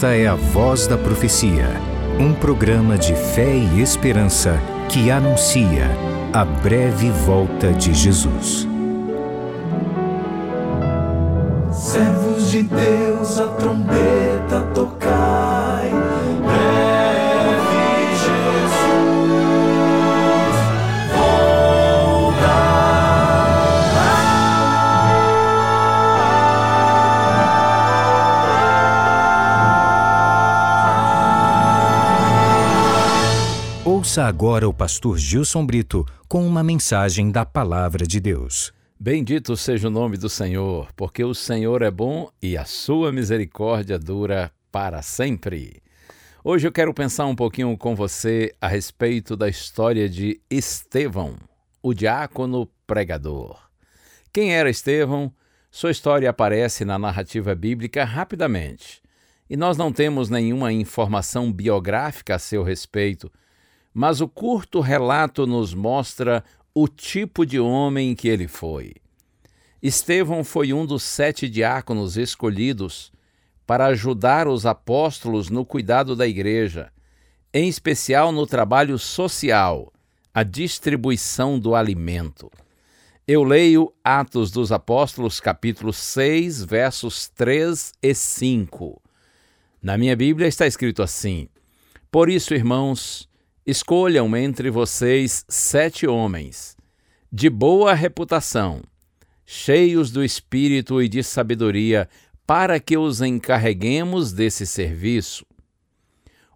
Esta é a Voz da Profecia, um programa de fé e esperança que anuncia a breve volta de Jesus. Servos de Deus, a trombeta tocai. Ouça agora o pastor Gilson Brito com uma mensagem da Palavra de Deus. Bendito seja o nome do Senhor, porque o Senhor é bom e a sua misericórdia dura para sempre. Hoje eu quero pensar um pouquinho com você a respeito da história de Estevão, o diácono pregador. Quem era Estevão? Sua história aparece na narrativa bíblica rapidamente. E nós não temos nenhuma informação biográfica a seu respeito, mas o curto relato nos mostra o tipo de homem que ele foi. Estevão foi um dos sete diáconos escolhidos para ajudar os apóstolos no cuidado da igreja, em especial no trabalho social, a distribuição do alimento. Eu leio Atos dos Apóstolos, capítulo 6, versos 3 e 5. Na minha Bíblia está escrito assim: Por isso, irmãos, Escolham entre vocês sete homens, de boa reputação, cheios do espírito e de sabedoria, para que os encarreguemos desse serviço.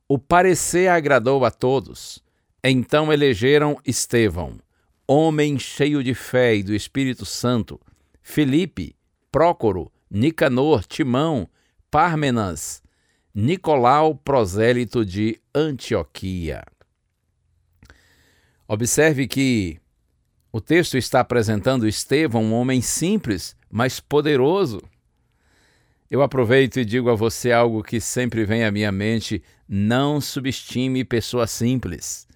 O parecer agradou a todos. Então elegeram Estevão, homem cheio de fé e do Espírito Santo, Felipe, Prócoro, Nicanor, Timão, Pármenas, Nicolau, prosélito de Antioquia. Observe que o texto está apresentando Estevão, um homem simples, mas poderoso. Eu aproveito e digo a você algo que sempre vem à minha mente: não subestime pessoas simples.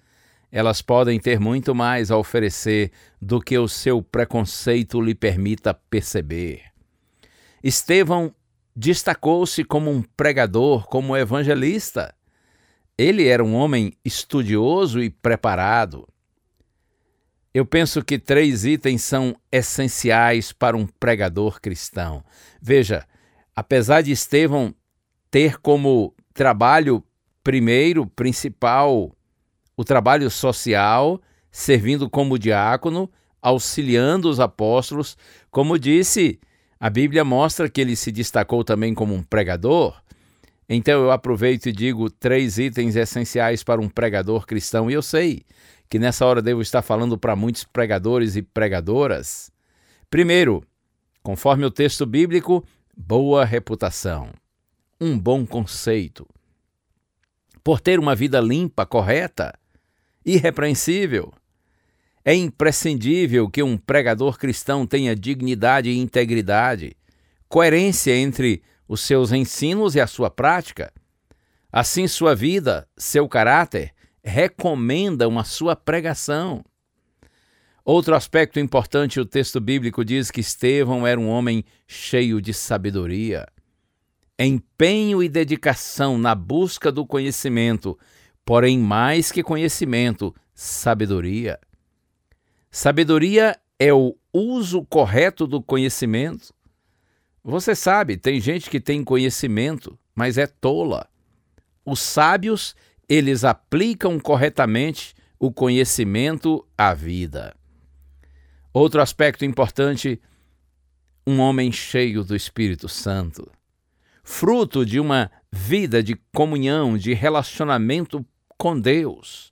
Elas podem ter muito mais a oferecer do que o seu preconceito lhe permita perceber. Estevão destacou-se como um pregador, como evangelista. Ele era um homem estudioso e preparado. Eu penso que três itens são essenciais para um pregador cristão. Veja, apesar de Estevão ter como trabalho primeiro, principal, o trabalho social, servindo como diácono, auxiliando os apóstolos, como disse, a Bíblia mostra que ele se destacou também como um pregador. Então eu aproveito e digo três itens essenciais para um pregador cristão, e eu sei que nessa hora devo estar falando para muitos pregadores e pregadoras. Primeiro, conforme o texto bíblico, boa reputação, um bom conceito. Por ter uma vida limpa, correta, irrepreensível. É imprescindível que um pregador cristão tenha dignidade e integridade, coerência entre os seus ensinos e a sua prática. Assim, sua vida, seu caráter recomendam a sua pregação. Outro aspecto importante, o texto bíblico diz que Estevão era um homem cheio de sabedoria. Empenho e dedicação na busca do conhecimento, porém, mais que conhecimento, sabedoria. Sabedoria é o uso correto do conhecimento. Você sabe, tem gente que tem conhecimento, mas é tola. Os sábios eles aplicam corretamente o conhecimento à vida. Outro aspecto importante: um homem cheio do Espírito Santo, fruto de uma vida de comunhão, de relacionamento com Deus,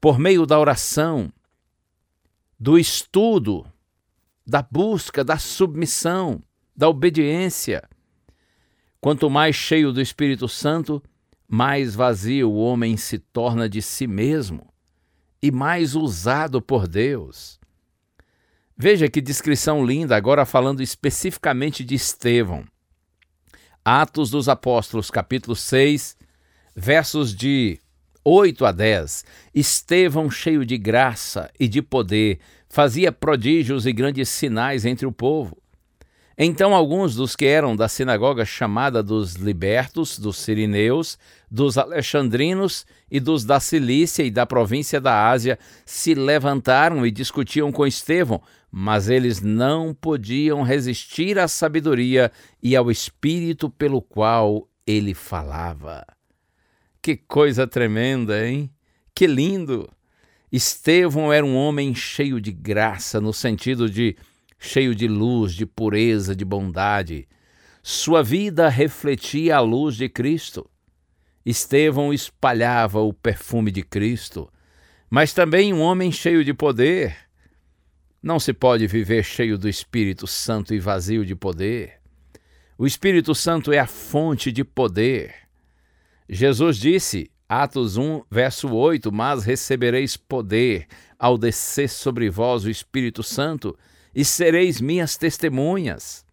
por meio da oração, do estudo, da busca, da submissão, da obediência. Quanto mais cheio do Espírito Santo, mais vazio o homem se torna de si mesmo e mais usado por Deus. Veja que descrição linda, agora falando especificamente de Estevão. Atos dos Apóstolos, capítulo 6, versos de 8 a 10. Estevão, cheio de graça e de poder, fazia prodígios e grandes sinais entre o povo. Então alguns dos que eram da sinagoga chamada dos libertos, dos sirineus, dos alexandrinos e dos da Cilícia e da província da Ásia se levantaram e discutiam com Estevão, mas eles não podiam resistir à sabedoria e ao espírito pelo qual ele falava. Que coisa tremenda, hein? Que lindo! Estevão era um homem cheio de graça, no sentido de cheio de luz, de pureza, de bondade. Sua vida refletia a luz de Cristo. Estevão espalhava o perfume de Cristo, mas também um homem cheio de poder. Não se pode viver cheio do Espírito Santo e vazio de poder. O Espírito Santo é a fonte de poder. Jesus disse, Atos 1, verso 8: Mas recebereis poder ao descer sobre vós o Espírito Santo, e sereis minhas testemunhas.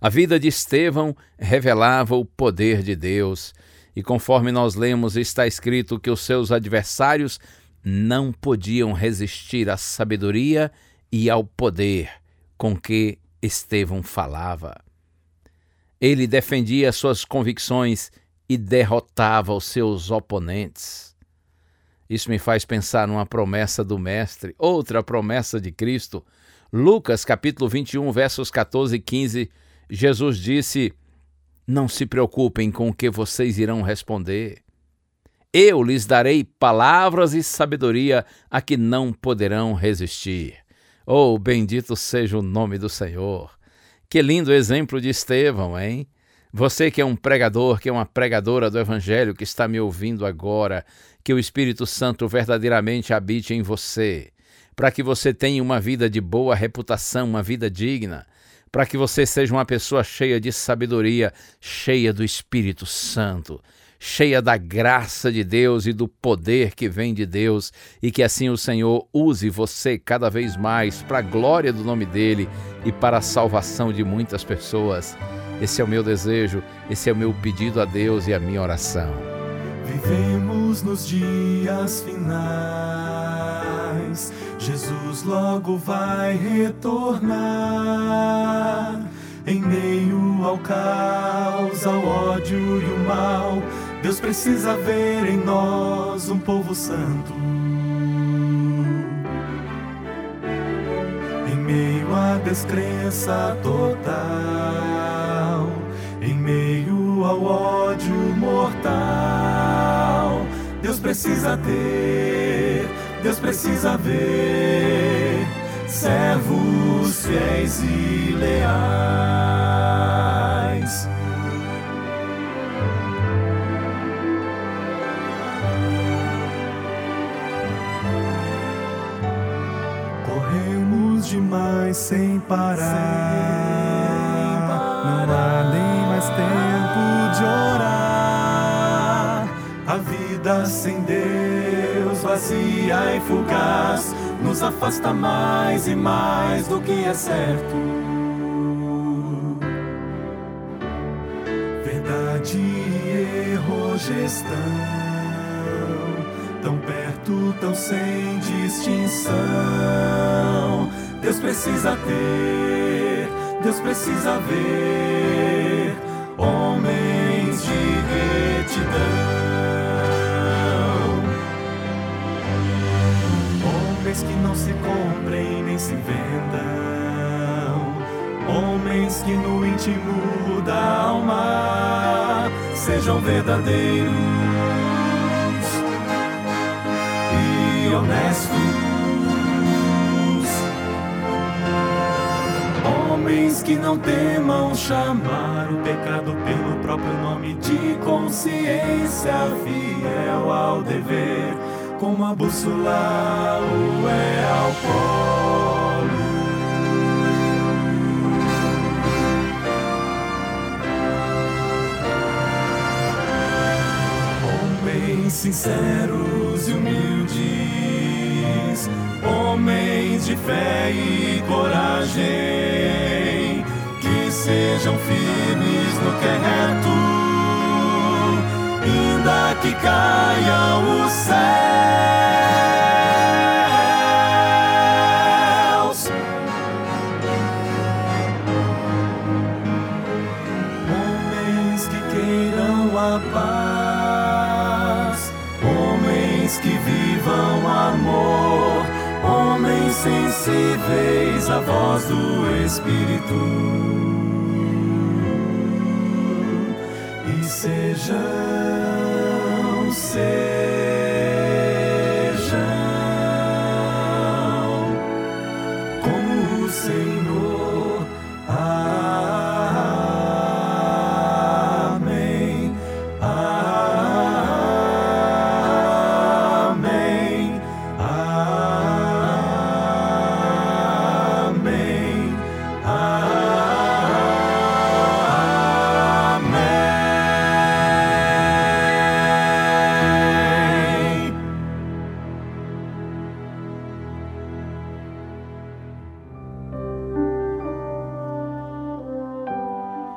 A vida de Estevão revelava o poder de Deus, e conforme nós lemos, está escrito que os seus adversários não podiam resistir à sabedoria e ao poder com que Estevão falava. Ele defendia suas convicções e derrotava os seus oponentes. Isso me faz pensar numa promessa do Mestre, outra promessa de Cristo. Lucas capítulo 21, versos 14 e 15, Jesus disse: Não se preocupem com o que vocês irão responder. Eu lhes darei palavras e sabedoria a que não poderão resistir. Oh, bendito seja o nome do Senhor. Que lindo exemplo de Estevão, hein? Você que é um pregador, que é uma pregadora do Evangelho, que está me ouvindo agora, que o Espírito Santo verdadeiramente habite em você, para que você tenha uma vida de boa reputação, uma vida digna, para que você seja uma pessoa cheia de sabedoria, cheia do Espírito Santo, cheia da graça de Deus e do poder que vem de Deus, e que assim o Senhor use você cada vez mais para a glória do nome dele e para a salvação de muitas pessoas. Esse é o meu desejo, esse é o meu pedido a Deus e a minha oração. Vivemos nos dias finais, Jesus logo vai retornar. Em meio ao caos, ao ódio e o mal, Deus precisa ver em nós um povo santo. Em meio à descrença total em meio ao ódio mortal. Precisa ter, Deus precisa ver servos fiéis e leais. Corremos demais sem parar. Não há nem mais tempo de orar. A vida sem Deus, vazia e fugaz, nos afasta mais e mais do que é certo. Verdade e erro gestão, tão perto, tão sem distinção. Deus precisa ter Deus precisa ver homens de retidão, homens que não se comprem nem se vendam, homens que no íntimo da alma sejam verdadeiros e honestos. Homens que não temam chamar o pecado pelo próprio nome de consciência fiel ao dever, como a bússola o é ao polo. Homens sinceros e humildes, homens de fé e coragem sejam firmes no que é reto, ainda que caiam os céus. Sejam.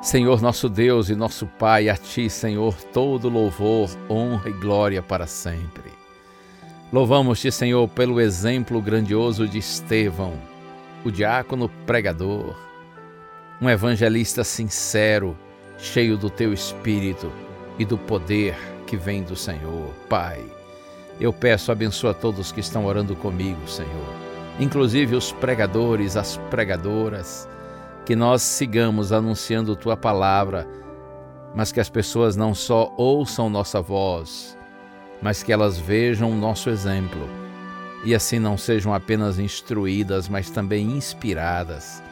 Senhor nosso Deus e nosso Pai, a Ti, Senhor, todo louvor, honra e glória para sempre. Louvamos-te, Senhor, pelo exemplo grandioso de Estevão, o diácono pregador, um evangelista sincero, cheio do Teu Espírito e do poder que vem do Senhor. Pai, eu peço, abençoa todos que estão orando comigo, Senhor, inclusive os pregadores, as pregadoras, que nós sigamos anunciando tua palavra, mas que as pessoas não só ouçam nossa voz, mas que elas vejam nosso exemplo e assim não sejam apenas instruídas, mas também inspiradas.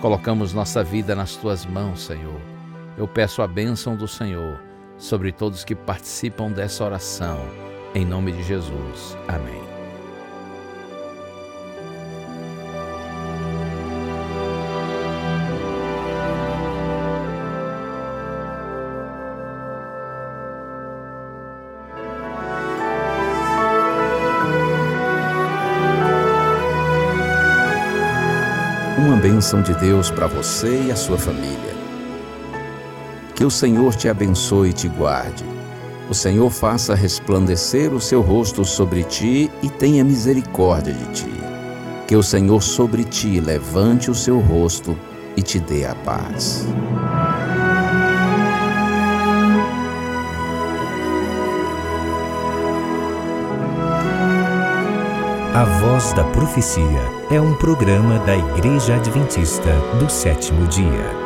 Colocamos nossa vida nas tuas mãos, Senhor. Eu peço a bênção do Senhor sobre todos que participam dessa oração, em nome de Jesus. Amém. Bênção de Deus para você e a sua família. Que o Senhor te abençoe e te guarde. O Senhor faça resplandecer o seu rosto sobre ti e tenha misericórdia de ti. Que o Senhor sobre ti levante o seu rosto e te dê a paz. A Voz da Profecia é um programa da Igreja Adventista do sétimo dia.